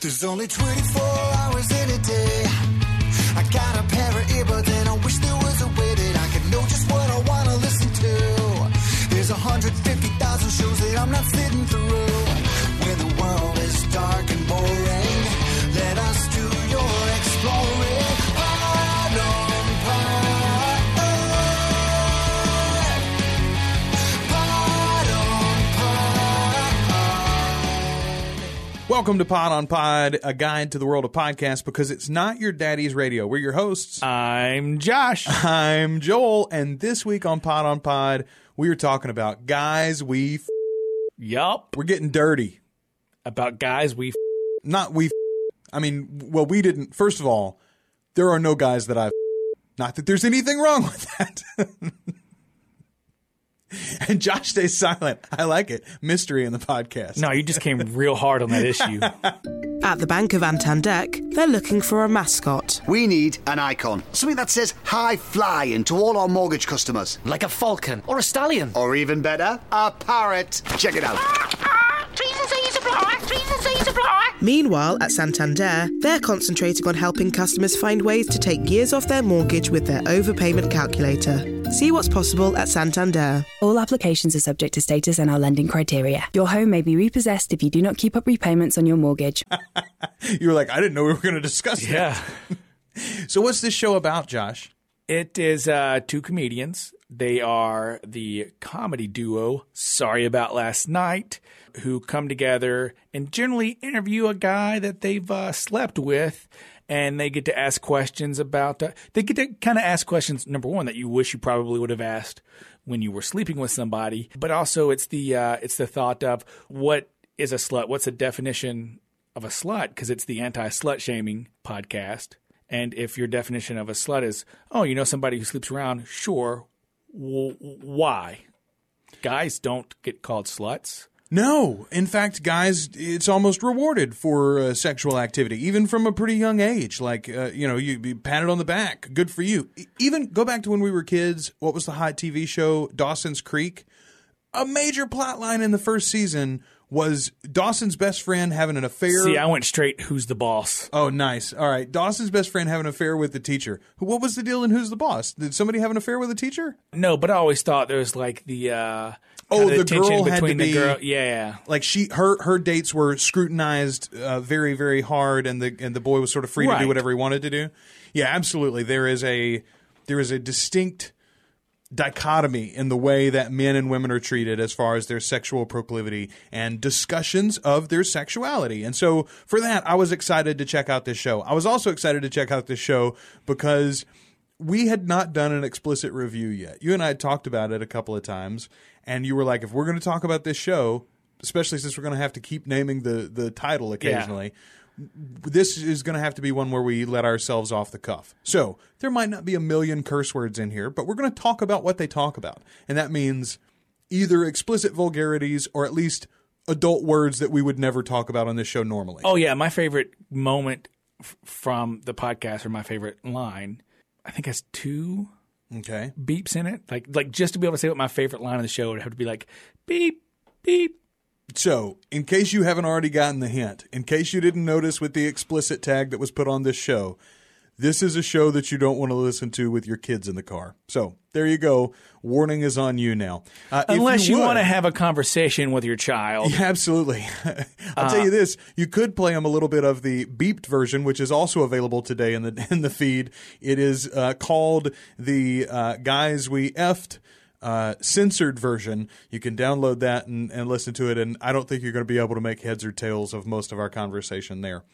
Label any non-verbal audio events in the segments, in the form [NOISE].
There's only 24 hours in a day. I got a pair of earbuds and I wish there was a way that I could know just what I want to listen to. There's 150,000 shows that I'm not sitting through. Welcome to Pod on Pod, a guide to the world of podcasts because it's not your daddy's radio. We're your hosts. I'm Josh. [LAUGHS] I'm Joel, and this week on Pod on Pod, we are talking about guys we. F- yup. we're getting dirty. About guys we. F- Not we. F- I mean, well, we didn't. First of all, there are no guys that I've. Not that there's anything wrong with that. [LAUGHS] [LAUGHS] and Josh stays silent. I like it. Mystery in the podcast. no, you just came real hard on that issue. [LAUGHS] At the Bank of Antandek, they're looking for a mascot. We need an icon. Something that says high flying to all our mortgage customers. Like a falcon or a stallion. Or even better, a parrot. Check it out. Trees and seas apply. Trees and seas apply. Meanwhile, at Santander, they're concentrating on helping customers find ways to take years off their mortgage with their overpayment calculator. See what's possible at Santander. All applications are subject to status and our lending criteria. Your home may be repossessed if you do not keep up repayments on your mortgage. [LAUGHS] You were like, I didn't know we were going to discuss that. yeah. [LAUGHS] So, what's this show about, Josh? It is uh, two comedians. They are the comedy duo Sorry About Last Night, who come together and generally interview a guy that they've uh, slept with. And they get to ask questions about, uh, they get to kind of ask questions, number one, that you wish you probably would have asked when you were sleeping with somebody. But also, it's the, uh, it's the thought of what is a slut? What's the definition of a slut? Because it's the anti slut shaming podcast. And if your definition of a slut is, oh, you know somebody who sleeps around, sure. Why? Guys don't get called sluts. No, in fact, guys, it's almost rewarded for uh, sexual activity, even from a pretty young age. Like, uh, you know, you be patted on the back, good for you. Even go back to when we were kids. What was the hot TV show? Dawson's Creek. A major plot line in the first season was Dawson's best friend having an affair. See, I went straight, who's the boss? Oh, nice. All right. Dawson's best friend having an affair with the teacher. What was the deal in Who's the Boss? Did somebody have an affair with a teacher? No, but I always thought there was like the, uh, Oh, the tension girl had to between the be- girl. Yeah. like she her her dates were scrutinized uh, very very hard and the and the boy was sort of free to do whatever he wanted to do yeah absolutely there is a there is a distinct dichotomy in the way that men and women are treated as far as their sexual proclivity and discussions of their sexuality. And so for that, I was excited to check out this show. I was also excited to check out this show because we had not done an explicit review yet. You and I had talked about it a couple of times, and you were like, if we're going to talk about this show, especially since we're going to have to keep naming the the title occasionally, this is going to have to be one where we let ourselves off the cuff. So there might not be a million curse words in here, but we're going to talk about what they talk about, and that means either explicit vulgarities or at least adult words that we would never talk about on this show normally. Oh, yeah. My favorite moment f- from the podcast, or my favorite line, I think has two Okay. beeps in it. Like, like just to be able to say what my favorite line of the show would have to be like, beep, beep. So, in case you haven't already gotten the hint, in case you didn't notice with the explicit tag that was put on this show, this is a show that you don't want to listen to with your kids in the car. So, there you go. Warning is on you now. Uh, Unless you, would- want to have a conversation with your child. Yeah, absolutely. [LAUGHS] I'll tell you this: you could play them a little bit of the beeped version, which is also available today in the [LAUGHS] in the feed. It is uh, called the uh, "Guys We Effed." Uh, censored version. You can download that and, and listen to it, and I don't think you're going to be able to make heads or tails of most of our conversation there.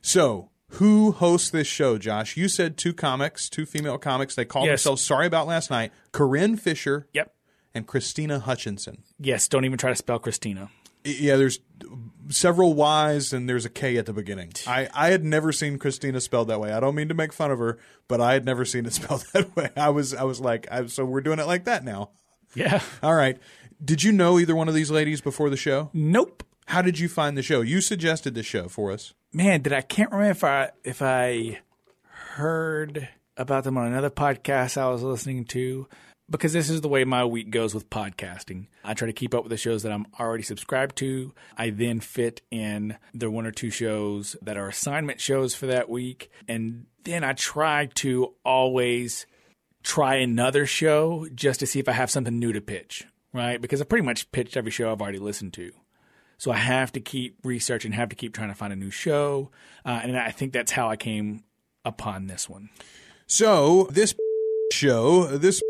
So, who hosts this show, Josh? You said two comics, two female comics. They call Yes. themselves Sorry About Last Night. Corinne Fisher Yep. and Krystyna Hutchinson. Yes. Don't even try to spell Krystyna. Yeah, there's several Y's and there's a K at the beginning. I, I had never seen Krystyna spelled that way. I don't mean to make fun of her, but I had never seen it [LAUGHS] spelled that way. I was I was like, I, so we're doing it like that now. Yeah. All right. Did you know either one of these ladies before the show? Nope. How did you find the show? You suggested the show for us. Man, did I can't remember if I if I heard about them on another podcast I was listening to because this is the way my week goes with podcasting. I try to keep up with the shows that I'm already subscribed to. I then fit in the one or two shows that are assignment shows for that week. And then I try to always try another show just to see if I have something new to pitch, right? Because I pretty much pitched every show I've already listened to. So I have to keep researching, have to keep trying to find a new show. Uh, and I think that's how I came upon this one. So this show, this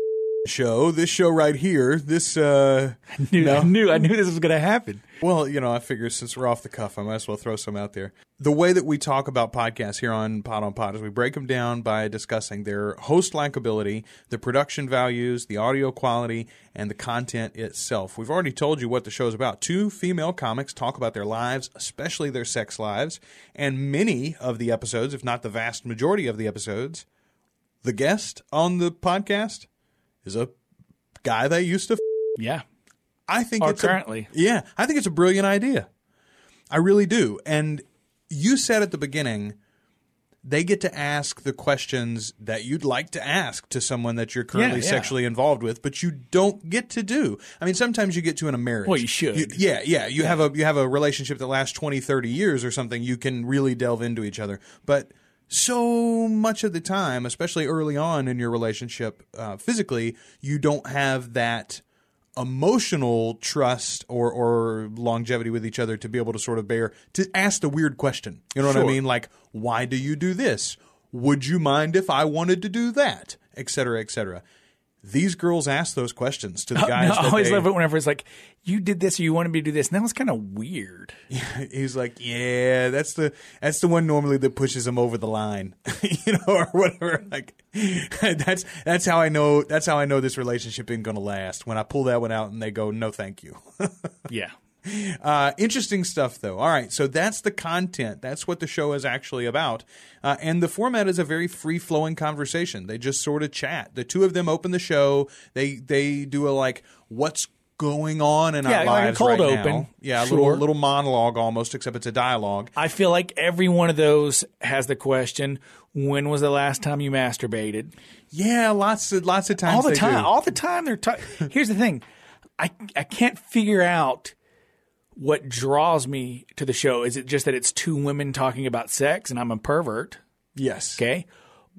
show, this show right here, this uh [LAUGHS] Knew, No. I knew I knew this was going to happen. well, you know, I figure since we're off the cuff, I might as well throw some out there. The way that we talk about podcasts here on Pod on Pod is we break them down by discussing their host likability, the production values, the audio quality, and the content itself. We've already told you what the show's about. Two female comics talk about their lives, especially their sex lives, and many of the episodes, if not the vast majority of the episodes, the guest on the podcast is a guy they used to f- Yeah. I think Or it's a- currently. yeah, I think it's a brilliant idea. I really do. And you said at the beginning, they get to ask the questions that you'd like to ask to someone that you're currently Yeah, yeah. sexually involved with, but you don't get to do. I mean, sometimes you get to in a marriage. Well, you should. yeah, yeah. You have a you have a relationship that lasts 20, 30 years or something, you can really delve into each other. But so much of the time, especially early on in your relationship, uh, physically, you don't have that emotional trust or, or longevity with each other to be able to sort of bear to ask the weird question. You know what I mean? Like, why do you do this? Would you mind if I wanted to do that? Et cetera, et cetera. These girls ask those questions to the [LAUGHS] guys. No, I always they- love it whenever it's like, you did this or you wanted me to do this. And that was kind of weird. [LAUGHS] He's like, yeah, that's the that's the one normally that pushes him over the line, [LAUGHS] you know, or whatever. Like, that's that's how I know that's how I know this relationship ain't gonna last. When I pull that one out and they go, no, thank you. Yeah. Uh, interesting stuff, though. All right, so that's the content. That's what the show is actually about. Uh, and the format is a very free flowing conversation. They just sort of chat. The two of them open the show. They they do a like, what's going on in Yeah, our like a lives cold right open. now? Yeah, a Sure. little little monologue almost, except it's a dialogue. I feel like every one of those has the question, when was the last time you masturbated? Yeah, lots of lots of times all the time. do. All the time they're ta- [LAUGHS] Here's the thing. I I can't figure out what draws me to the show. Is it just that it's two women talking about sex and I'm a pervert? yes. Okay.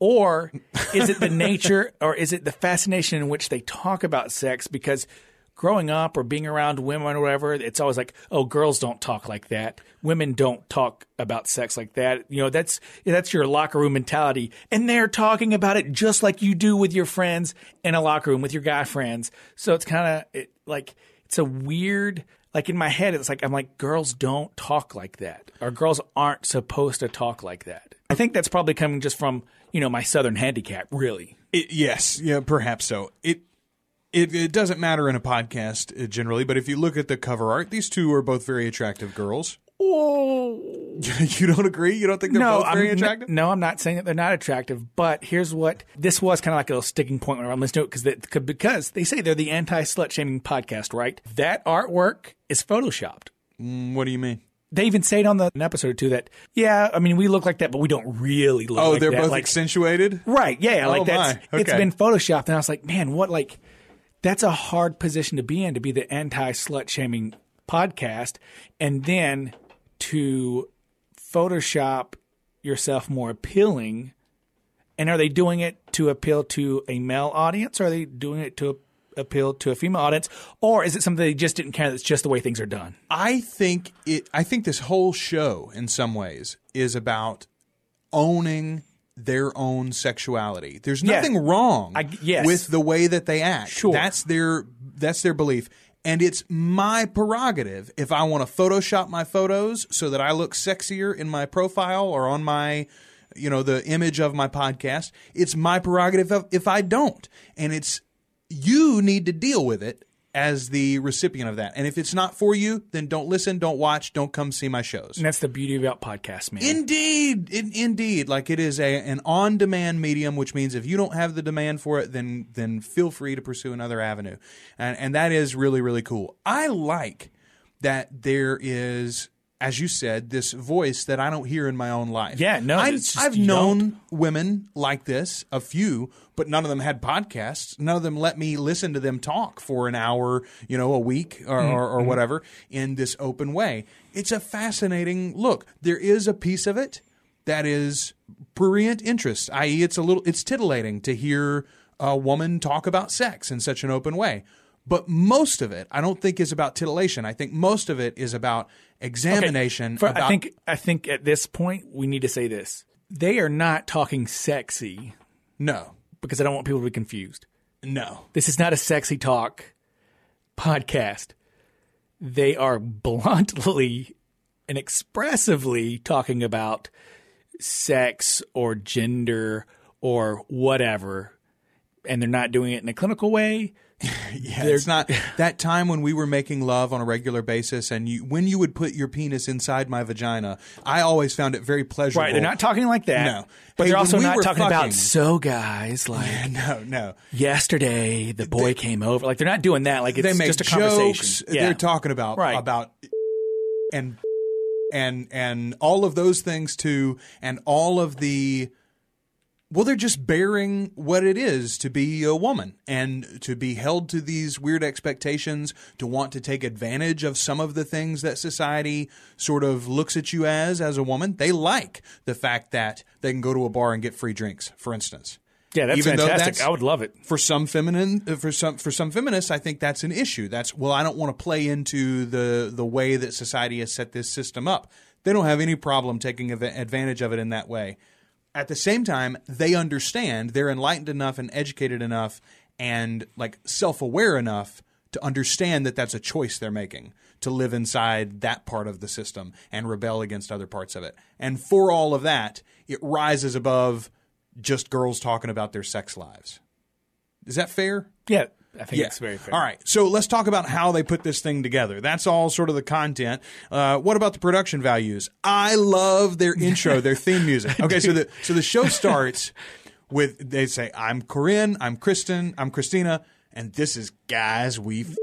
Or is it the nature [LAUGHS] or is it the fascination in which they talk about sex? Because growing up or being around women or whatever, it's always like, oh, girls don't talk like that. Women don't talk about sex like that. You know, that's that's your locker room mentality. And they're talking about it just like you do with your friends in a locker room with your guy friends. So it's kind of it, like it's a weird like in my head it's like I'm like girls don't talk like that. Or girls aren't supposed to talk like that. I think that's probably coming just from, you know, my southern handicap, really. It, yes, yeah, perhaps so. It, it it doesn't matter in a podcast uh, generally, but if you look at the cover art, these two are both very attractive girls. [LAUGHS] you don't agree? You don't think they're no, both very I'm, attractive? No, I'm not saying that they're not attractive, but here's what this was kind of like a little sticking point when I'm listening to it because because they say they're the anti slut shaming podcast, right? That artwork is photoshopped. Mm, What do you mean? They even say it on the an episode or two that yeah, I mean we look like that, but we don't really look. Oh, like they're that. both like, accentuated. Right. Yeah. Oh, Like that's my. it's Okay. been photoshopped, and I was like, man, what like that's a hard position to be in to be the anti slut shaming podcast, and then to Photoshop yourself more appealing. And are they doing it to appeal to a male audience, or are they doing it to appeal to a female audience, or is it something they just didn't care? That's just the way things are done. I think it. I think this whole show, in some ways, is about owning their own sexuality. There's Yeah. nothing wrong I- yes. with the way that they act. Sure. That's their that's their belief. And it's my prerogative if I want to Photoshop my photos so that I look sexier in my profile or on my you know the image of my podcast. It's my prerogative if- I don't. And it's you need to deal with it as the recipient of that. And if it's not for you, then don't listen, don't watch, don't come see my shows. And that's the beauty about podcasts, man. Indeed, in, indeed, like it is a an on demand medium, which means if you don't have the demand for it, then then feel free to pursue another avenue, and and that is really really cool. I like that there is. As you said, this voice that I don't hear in my own life. Yeah, no, I, it's just I've you known women like this, a few, but none of them had podcasts. None of them let me listen to them talk for an hour, you know, a week or, Mm-hmm. or, or whatever in this open way. It's a fascinating look. There is a piece of it that is prurient interest, i.e., it's a little, it's titillating to hear a woman talk about sex in such an open way. But most of it, I don't think, is about titillation. I think most of it is about examination. For- about, I think I think at this point we need to say this. They are not talking sexy no, because I don't want people to be confused. no. This is not a sexy talk podcast. They are bluntly and expressively talking about sex or gender or whatever. And they're not doing it in a clinical way. [LAUGHS] Yeah, it's not [LAUGHS] that time when we were making love on a regular basis, and you, when you would put your penis inside my vagina, I always found it very pleasurable. Right. They're not talking like that. No. But Hey, they're also we not talking fucking- about, so guys, [LAUGHS] like No, no. yesterday the boy came over. Like they're not doing that. Like it's they just a jokes. conversation. Yeah. They're talking about Right. about and and and all of those things too, and all of the. Well, they're just bearing what it is to be a woman and to be held to these weird expectations, to want to take advantage of some of the things that society sort of looks at you as as a woman. They like the fact that they can go to a bar and get free drinks, for instance. yeah, that's Even fantastic. that's- I would love it. for some feminine uh, for some for some feminists i think that's an issue that's well i don't want to play into the the way that society has set this system up they don't have any problem taking advantage of it in that way at the same time they understand they're enlightened enough and educated enough and like self-aware enough to understand that that's a choice they're making to live inside that part of the system and rebel against other parts of it. And for all of that it rises above just girls talking about their sex lives. Is that fair? Yeah, I think it's very fair. All right. So let's talk about how they put this thing together. That's all sort of the content. Uh, what about the production values? I love their intro, their [LAUGHS] theme music. Okay, so the so the show starts with they say, "I'm Corinne, I'm Kristen, I'm Krystyna, and this is guys we." F-.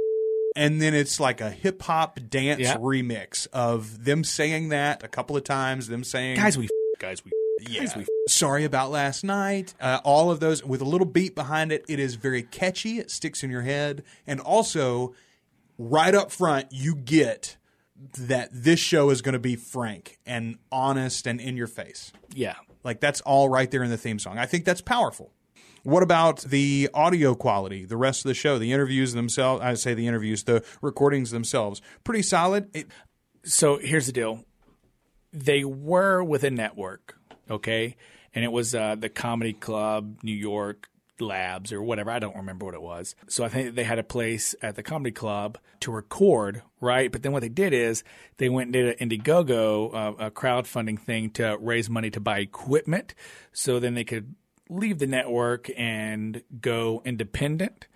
And then it's like a hip hop dance Yeah. remix of them saying that a couple of times, them saying Guys, we guys we yeah. Sorry about last night. Uh, all of those with a little beat behind it. It is very catchy. It sticks in your head. And also, right up front, you get that this show is going to be frank and honest and in your face. yeah. Like that's all right there in the theme song. I think that's powerful. What about the audio quality? The rest of the show, the interviews themselves, I say the interviews, the recordings themselves, pretty solid. It, So here's the deal. They were with a network, okay? And it was uh, the Comedy Club New York Labs or whatever. I don't remember what it was. So I think they had a place at the Comedy Club to record, right? But then what they did is they went and did an Indiegogo, uh, a crowdfunding thing to raise money to buy equipment. So then they could leave the network and go independent.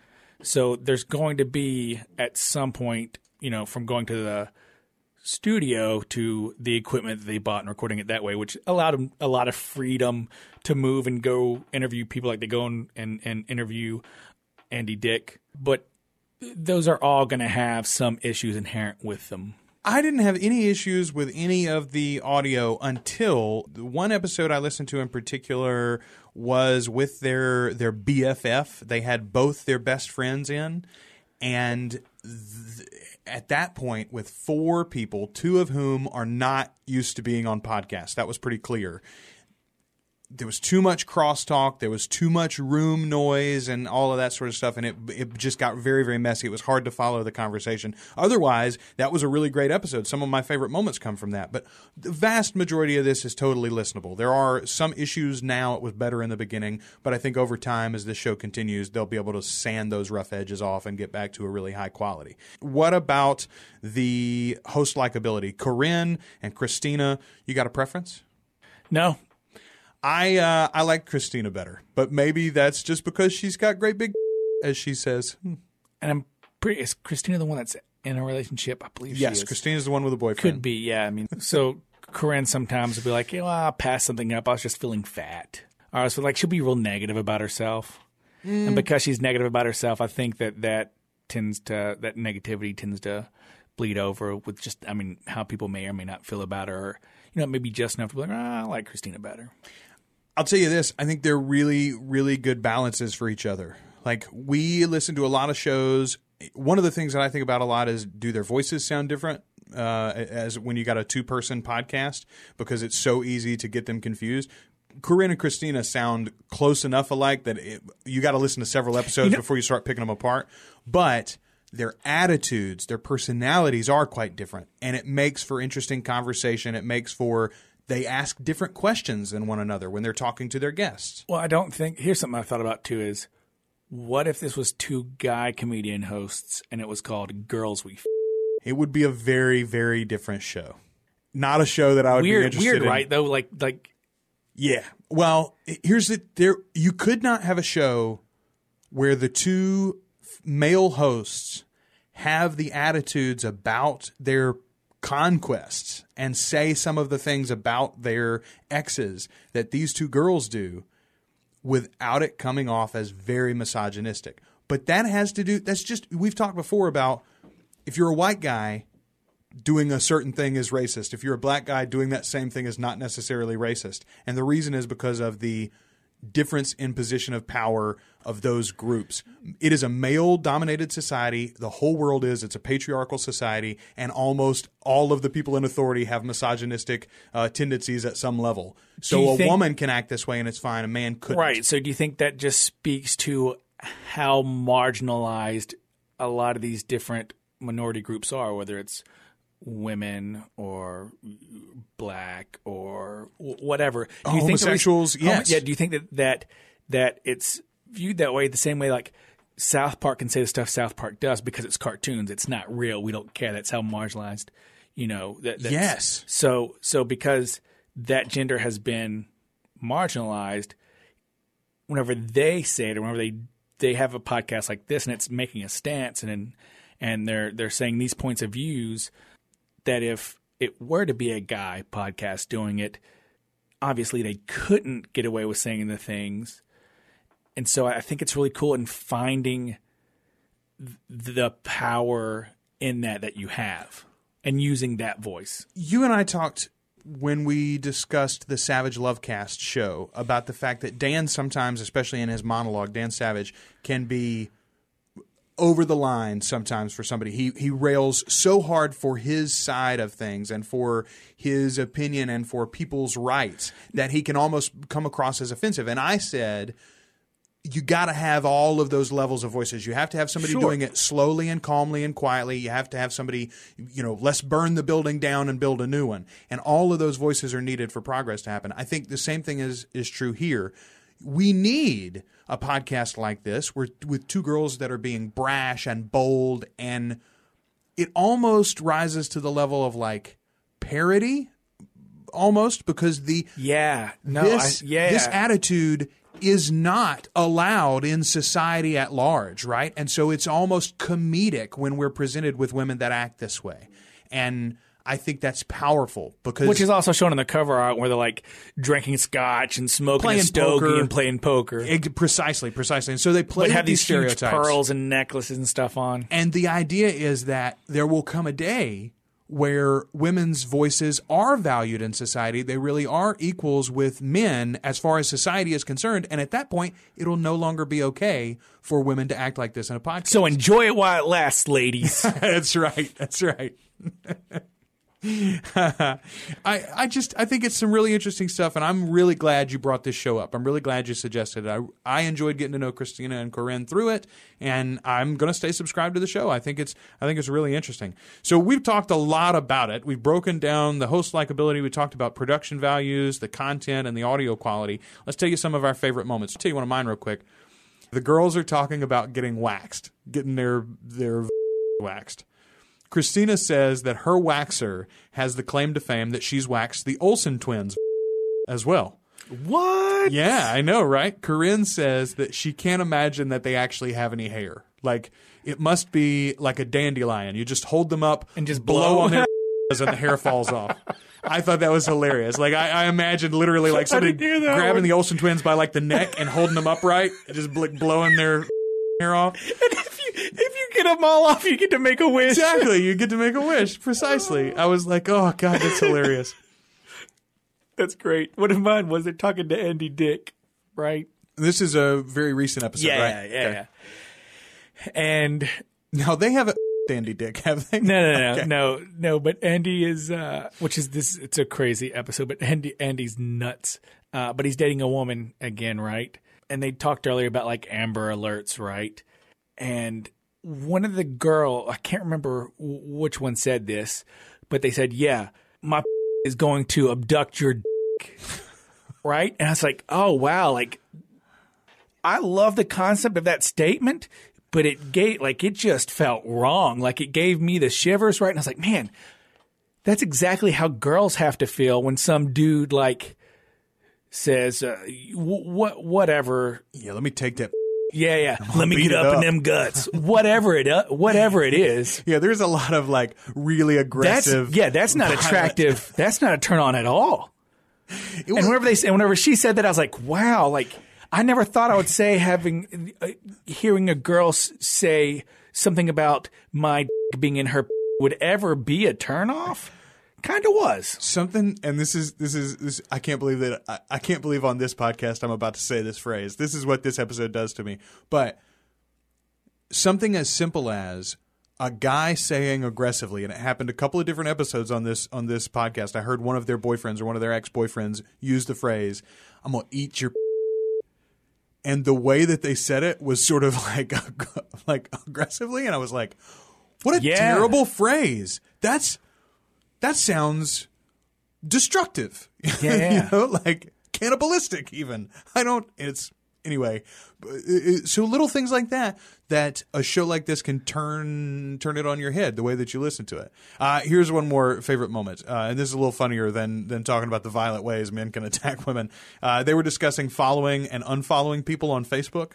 So there's going to be at some point, you know, from going to the studio to the equipment that they bought and recording it that way, which allowed them a lot of freedom to move and go interview people like they go and, and, and interview Andy Dick. But those are all going to have some issues inherent with them. I didn't have any issues with any of the audio until one episode I listened to in particular was with their their BFF. They had both their best friends in, and th- at that point, with four people, two of whom are not used to being on podcasts, that was pretty clear there was too much crosstalk, there was too much room noise, and all of that sort of stuff, and it it just got very very messy. It was hard to follow the conversation. Otherwise, that was a really great episode. Some of my favorite moments come from that. But the vast majority of this is totally listenable. There are some issues now. It was better in the beginning, but I think over time, as this show continues, they'll be able to sand those rough edges off and get back to a really high quality. What about the host likability? Corinne and Krystyna, you got a preference? No, I uh, I like Krystyna better, but maybe that's just because she's got great big, [LAUGHS] as she says. Hmm. and I'm Pretty, is Krystyna the one that's in a relationship? I believe Yes. Krystyna's the one with the boyfriend. Could be, yeah. I mean, so Corinne sometimes will be like, you know, I'll pass something up. I was just feeling fat. Or else, like, she'll be real negative about herself. And because she's negative about herself, I think that that tends to, that negativity tends to bleed over with just, I mean, how people may or may not feel about her. Or, you know, maybe just enough to be like, ah, I like Krystyna better. I'll tell you this: I think they're really, really good balances for each other. Like we listen to a lot of shows. One of the things that I think about a lot is do their voices sound different? Uh, as when you got a two-person podcast because it's so easy to get them confused. Corinne and Krystyna sound close enough alike that it, you got to listen to several episodes before you start picking them apart. But their attitudes, their personalities are quite different, and it makes for interesting conversation. It makes for they ask different questions than one another when they're talking to their guests. Well, I don't think. Here's something I thought about too: is what if this was two guy comedian hosts and it was called Girls We F- It would be a very, very different show. Not a show that I would be interested weird, in. right? Though, like, like Yeah. Well, here's the there. You could not have a show where the two male hosts have the attitudes about their conquests and say some of the things about their exes that these two girls do without it coming off as very misogynistic. But that has to do that's just we've talked before about if you're a white guy doing a certain thing is racist. If you're a black guy doing that same thing is not necessarily racist. And the reason is because of the difference in position of power of those groups. It is a male dominated society. The whole world is. It's a patriarchal society. And almost all of the people in authority have misogynistic uh, tendencies at some level. So a think- woman can act this way and it's fine. A man couldn't. right. So, do you think that just speaks to how marginalized a lot of these different minority groups are, whether it's women or black or whatever? Do you oh, think we- Homosexuals, homo- yes. yeah. Do you think that that that it's viewed that way, the same way like South Park can say the stuff South Park does because it's cartoons. It's not real. We don't care. That's how marginalized. You know. That, that's, Yes. So so because that gender has been marginalized, whenever they say it or whenever they they have a podcast like this and it's making a stance and and they're they're saying these points of views that if it were to be a guy podcast doing it, obviously they couldn't get away with saying the things. And so I think it's really cool in finding the power in that that you have and using that voice. you and I talked when we discussed the Savage Lovecast show about the fact that Dan sometimes, especially in his monologue, Dan Savage can be over the line sometimes for somebody. He he rails so hard for his side of things and for his opinion and for people's rights that he can almost come across as offensive. And I said you got to have all of those levels of voices. You have to have somebody Sure. doing it slowly and calmly and quietly. You have to have somebody, you know, let's burn the building down and build a new one. And all of those voices are needed for progress to happen. I think the same thing is is true here. We need a podcast like this where with two girls that are being brash and bold and it almost rises to the level of like parody almost because the Yeah. No, this, I, yeah. this attitude is not allowed in society at large, right? And so it's almost comedic when we're presented with women that act this way. And I think that's powerful because Which is also shown in the cover art where they're like drinking scotch and smoking Playing a stogie poker. and playing poker. Ex- precisely, precisely. And so they play but have these, huge stereotypes. pearls and necklaces and stuff on. And the idea is that there will come a day where women's voices are valued in society. They really are equals with men as far as society is concerned. And at that point, it'll no longer be okay for women to act like this in a podcast. So enjoy it while it lasts, ladies. [LAUGHS] that's right. That's right. [LAUGHS] [LAUGHS] I I just I think it's some really interesting stuff, and I'm really glad you brought this show up. I'm really glad you suggested it. I I enjoyed getting to know Krystyna and Corinne through it, and I'm to stay subscribed to the show. I think it's I think it's really interesting. So we've talked a lot about it. We've broken down the host likability. We talked about production values, the content, and the audio quality. Let's tell you some of our favorite moments. I'll tell you one of mine real quick. The girls are talking about getting waxed, getting their their [LAUGHS] waxed. Krystyna says that her waxer has the claim to fame that she's waxed the Olsen twins as well. what? Yeah, I know, right? Corinne says that she can't imagine that they actually have any hair. Like it must be like a dandelion. You just hold them up And just blow, blow. on their [LAUGHS] and the hair falls off. I thought that was hilarious. Like I, I imagined literally like somebody didn't hear that grabbing one. the Olsen twins by like the neck and holding them upright, and just bl- blowing their [LAUGHS] hair off. [LAUGHS] if you if you get them all off, you get to make a wish. Exactly. You get to make a wish. Precisely. I was like, oh god, that's [LAUGHS] hilarious. That's great. One of mine was they're talking to Andy Dick, right? This is a very recent episode, Yeah, right? yeah, Okay. yeah. And Now they have a [LAUGHS] dandy dick, have they? no, no, no, Okay. no, no. But Andy is, uh, which is this. It's a crazy episode. But Andy, Andy's nuts. Uh, but he's dating a woman again, right? And they talked earlier about like Amber Alerts, right? And one of the girl, I can't remember which one said this, but they said, "Yeah, my [LAUGHS] is going to abduct your dick," [LAUGHS] right? And I was like, "Oh wow!" Like, I love the concept of that statement, but it gave like it just felt wrong. Like it gave me the shivers, right? And I was like, "Man, that's exactly how girls have to feel when some dude like." Says uh, what whatever Yeah, let me take that. Yeah, yeah. Let me get up, up. in them guts. [LAUGHS] Whatever it, uh, whatever it is. Yeah, there's a lot of like really That's aggressive. yeah. That's not attractive. That's not a turn on at all. Was- And whenever they say, whenever she said that, I was like, wow. Like I never thought I would say having uh, hearing a girl s- say something about my d- being in her would ever be a turn off. Kind of was. something and this is this is this i can't believe that I, I can't believe on this podcast i'm about to say this phrase this is what this episode does to me but something as simple as a guy saying aggressively and it happened a couple of different episodes on this on this podcast i heard one of their boyfriends or one of their ex-boyfriends use the phrase i'm gonna eat your [LAUGHS] and the way that they said it was sort of [LAUGHS] like [LAUGHS] like aggressively and i was like what a Yeah. terrible phrase that's that sounds destructive. [LAUGHS] Yeah, yeah. you know, like cannibalistic even. I don't it's anyway. uh, uh, So little things like that that a show like this can turn turn it on your head the way that you listen to it. Uh, here's one more favorite moment, uh, and this is a little funnier than than talking about the violent ways men can [LAUGHS] attack women. Uh, they were discussing following and unfollowing people on Facebook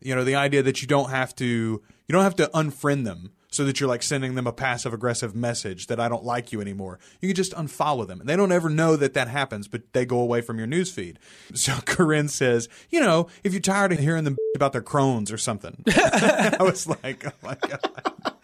you know the idea that you don't have to you don't have to unfriend them so that you're like sending them a passive aggressive message that I don't like you anymore. You can just unfollow them. And they don't ever know that that happens, but they go away from your newsfeed. [LAUGHS] So Corinne says, you know, if you're tired of hearing them [LAUGHS] about their Crohn's or something. [LAUGHS] I was like, oh my God.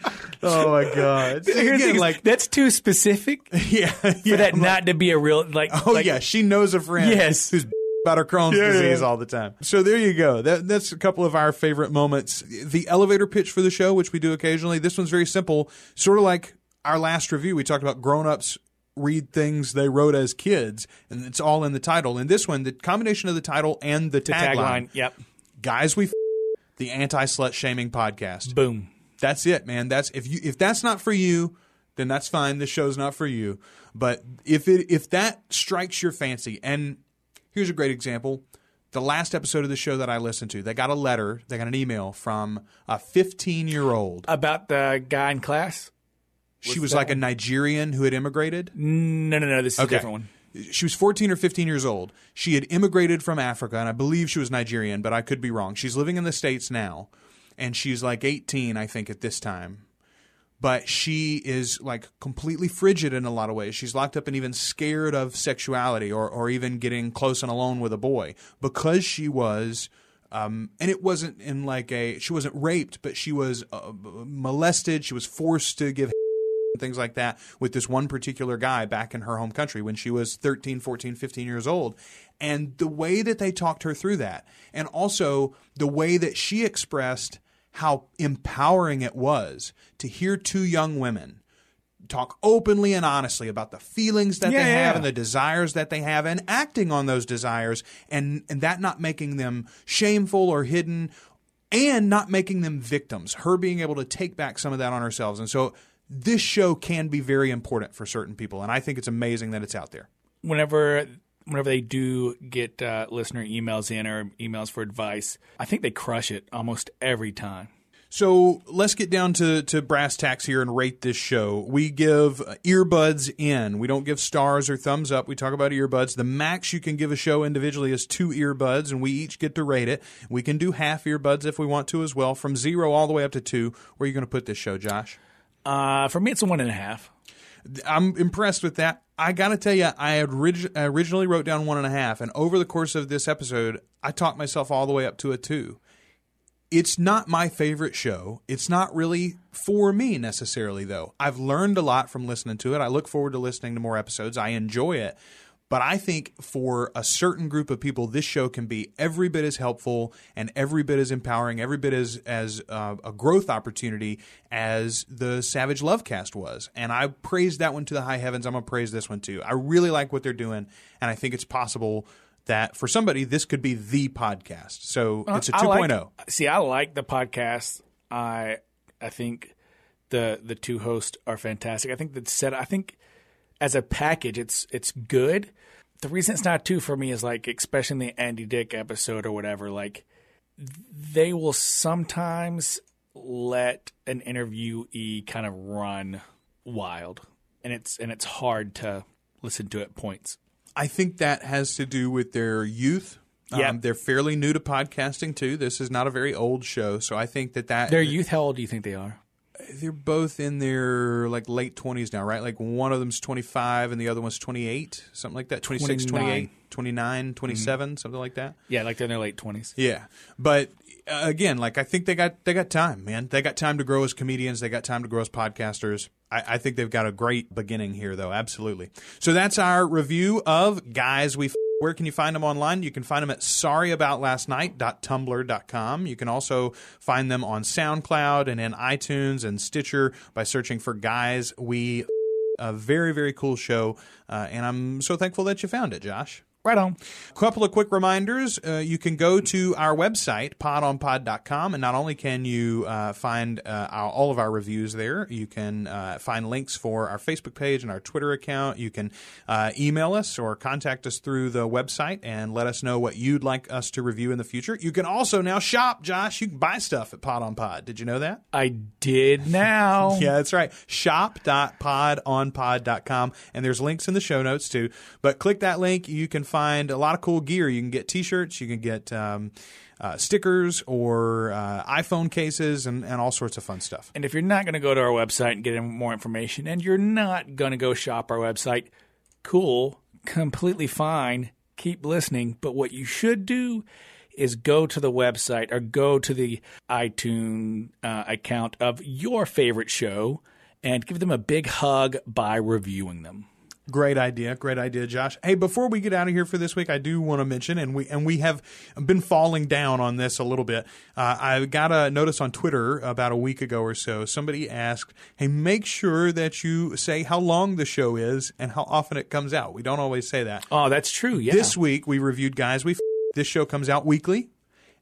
Oh my God. The Again, like, that's too specific yeah, for that I'm like, not to be a real like. Oh like, yeah, she knows a friend. Yes. who's about Crohn's Yeah, disease yeah. all the time. So there you go. That, that's a couple of our favorite moments. The elevator pitch for the show, which we do occasionally. This one's very simple, sort of like our last review. We talked about grown-ups read things they wrote as kids, and it's all in the title. In this one, the combination of the title and the, the tagline, tagline. Yep. guys, we f- the anti-slut shaming podcast. Boom. That's it, man. That's if you if that's not for you, then that's fine. This show's not for you. But if it if that strikes your fancy, and here's a great example. The last episode of the show that I listened to, they got a letter, they got an email from a 15 year old. About the guy in class. She was like a Nigerian who had immigrated. No, no, no. This is a different one. She was 14 or 15 years old. She had immigrated from Africa, and I believe she was Nigerian, but I could be wrong. She's living in the States now, and she's like 18, I think, at this time. But she is like completely frigid in a lot of ways. She's locked up and even scared of sexuality or, or even getting close and alone with a boy because she was. Um, and it wasn't in like a she wasn't raped, but she was uh, molested. She was forced to give [LAUGHS] things like that with this one particular guy back in her home country when she was 13, 14, 15 years old. And the way that they talked her through that, and also the way that she expressed how empowering it was to hear two young women talk openly and honestly about the feelings that Yeah, they have yeah. and the desires that they have and acting on those desires and and that not making them shameful or hidden and not making them victims her being able to take back some of that on herself. And so this show can be very important for certain people. And i think it's amazing that it's out there. Whenever whenever they do get uh, listener emails in or emails for advice, I think they crush it almost every time. So let's get down to, to brass tacks here and rate this show. We give earbuds in. We don't give stars or thumbs up. We talk about earbuds. The max you can give a show individually is two earbuds, and we each get to rate it. We can do half earbuds if we want to as well, from zero all the way up to two. Where are you going to put this show, Josh? Uh, for me, it's a one and a half. I'm impressed with that. I got to tell you, I had orig- I originally wrote down one and a half, and over the course of this episode, I talked myself all the way up to a two. It's not my favorite show. It's not really for me necessarily, though. I've learned a lot from listening to it. I look forward to listening to more episodes. I enjoy it. But I think for a certain group of people, this show can be every bit as helpful and every bit as empowering, every bit as as uh, a growth opportunity as the Savage Lovecast was. And I praise that one to the high heavens. I'm gonna praise this one too. I really like what they're doing, and I think it's possible that for somebody this could be the podcast. So it's a 2.0. like- see, I like the podcast. I I think the the two hosts are fantastic. I think the set. I think as a package, it's it's good. The reason it's not two for me is like, especially in the Andy Dick episode or whatever. Like, they will sometimes let an interviewee kind of run wild, and it's and it's hard to listen to at points. I think that has to do with their youth. Yeah. Um, they're fairly new to podcasting too. This is not a very old show, so I think that that Their youth, how old do you think they are? They're both in their like late 20s now, right? Like one of them's 25 and the other one's 28, something like that. 26, 28, 29, 27, something like that. Yeah, like they're in their late twenties. Yeah. But uh, again, like I think they got they got time, man. They got time to grow as comedians. They got time to grow as podcasters. I, I think they've got a great beginning here, though. Absolutely. So that's our review of Guys We. F- where can you find them online? You can find them at sorryaboutlastnight.tumblr.com. You can also find them on SoundCloud and in iTunes and Stitcher by searching for Guys We. A very, very cool show. Uh, and I'm so thankful that you found it, Josh. Right on. Couple of quick reminders. Uh, you can go to our website, podonpod.com, and not only can you uh, find uh, our, all of our reviews there, you can uh, find links for our Facebook page and our Twitter account. You can uh, email us or contact us through the website and let us know what you'd like us to review in the future. You can also now shop, Josh. You can buy stuff at Pod on Pod. Did you know that? I did now. [LAUGHS] Yeah, that's right. Shop.podonpod.com. And there's links in the show notes too. But click that link. You can find a lot of cool gear. You can get t shirts, you can get um, uh, stickers or uh, iPhone cases and, and all sorts of fun stuff. And if you're not going to go to our website and get more information, and you're not going to go shop our website, cool, completely fine. Keep listening. But what you should do is go to the website or go to the iTunes uh, account of your favorite show and give them a big hug by reviewing them. Great idea, great idea, Josh. Hey, before we get out of here for this week, I do want to mention, and we and we have been falling down on this a little bit. Uh, I got a notice on Twitter about a week ago or so. Somebody asked, "Hey, make sure that you say how long the show is and how often it comes out." We don't always say that. Oh, that's true. Yeah. This week we reviewed Guys We. F- This show comes out weekly.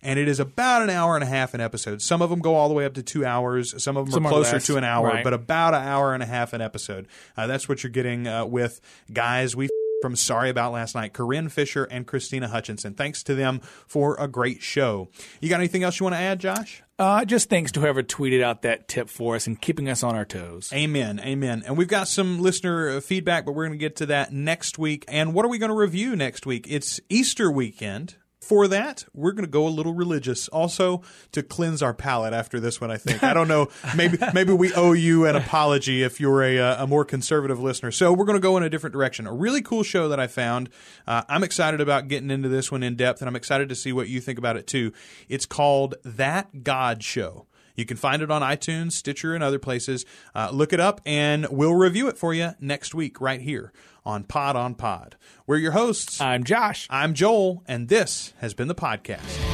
And it is about an hour and a half an episode. Some of them go all the way up to two hours. Some of them Some are closer to an hour, right. but about an hour and a half an episode. Uh, that's what you're getting uh, with Guys We from Sorry About Last Night, Corinne Fisher and Krystyna Hutchinson. Thanks to them for a great show. You got anything else you want to add, Josh? uh, just thanks to whoever tweeted out that tip for us and keeping us on our toes. Amen. Amen. And we've got some listener uh, feedback, but we're going to get to that next week. And what are we going to review next week? It's Easter weekend. For that, we're going to go a little religious, also to cleanse our palate after this one. I think I don't know. [LAUGHS] Maybe maybe we owe you an apology if you're a, uh, a more conservative listener. So we're going to go in a different direction. A really cool show that I found. Uh, I'm excited about getting into this one in depth, and I'm excited to see what you think about it too. It's called That God Show. You can find it on iTunes, Stitcher, and other places. Uh, look it up, and we'll review it for you next week, right here on Pod on Pod. We're your hosts. I'm Josh. I'm Joel, and this has been the podcast.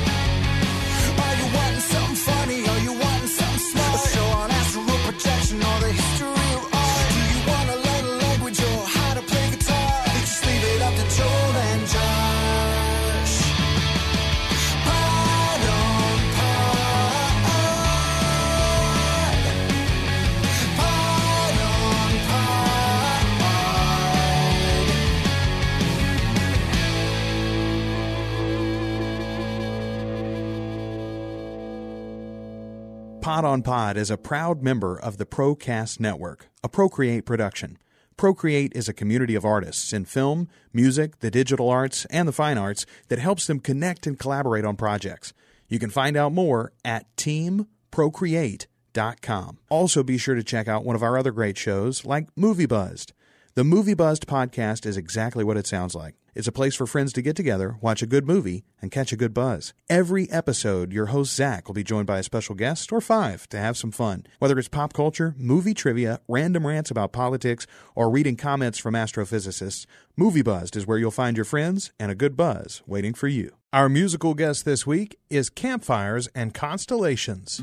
Pod on Pod is a proud member of the Procast Network, a Procreate production. Procreate is a community of artists in film, music, the digital arts, and the fine arts that helps them connect and collaborate on projects. You can find out more at teamprocreate.com. Also, be sure to check out one of our other great shows like Movie Buzzed. The Movie Buzzed podcast is exactly what it sounds like. It's a place for friends to get together, watch a good movie, and catch a good buzz. Every episode, your host Zach will be joined by a special guest or five to have some fun. Whether it's pop culture, movie trivia, random rants about politics, or reading comments from astrophysicists, Movie Buzzed is where you'll find your friends and a good buzz waiting for you. Our musical guest this week is Campfires and Constellations.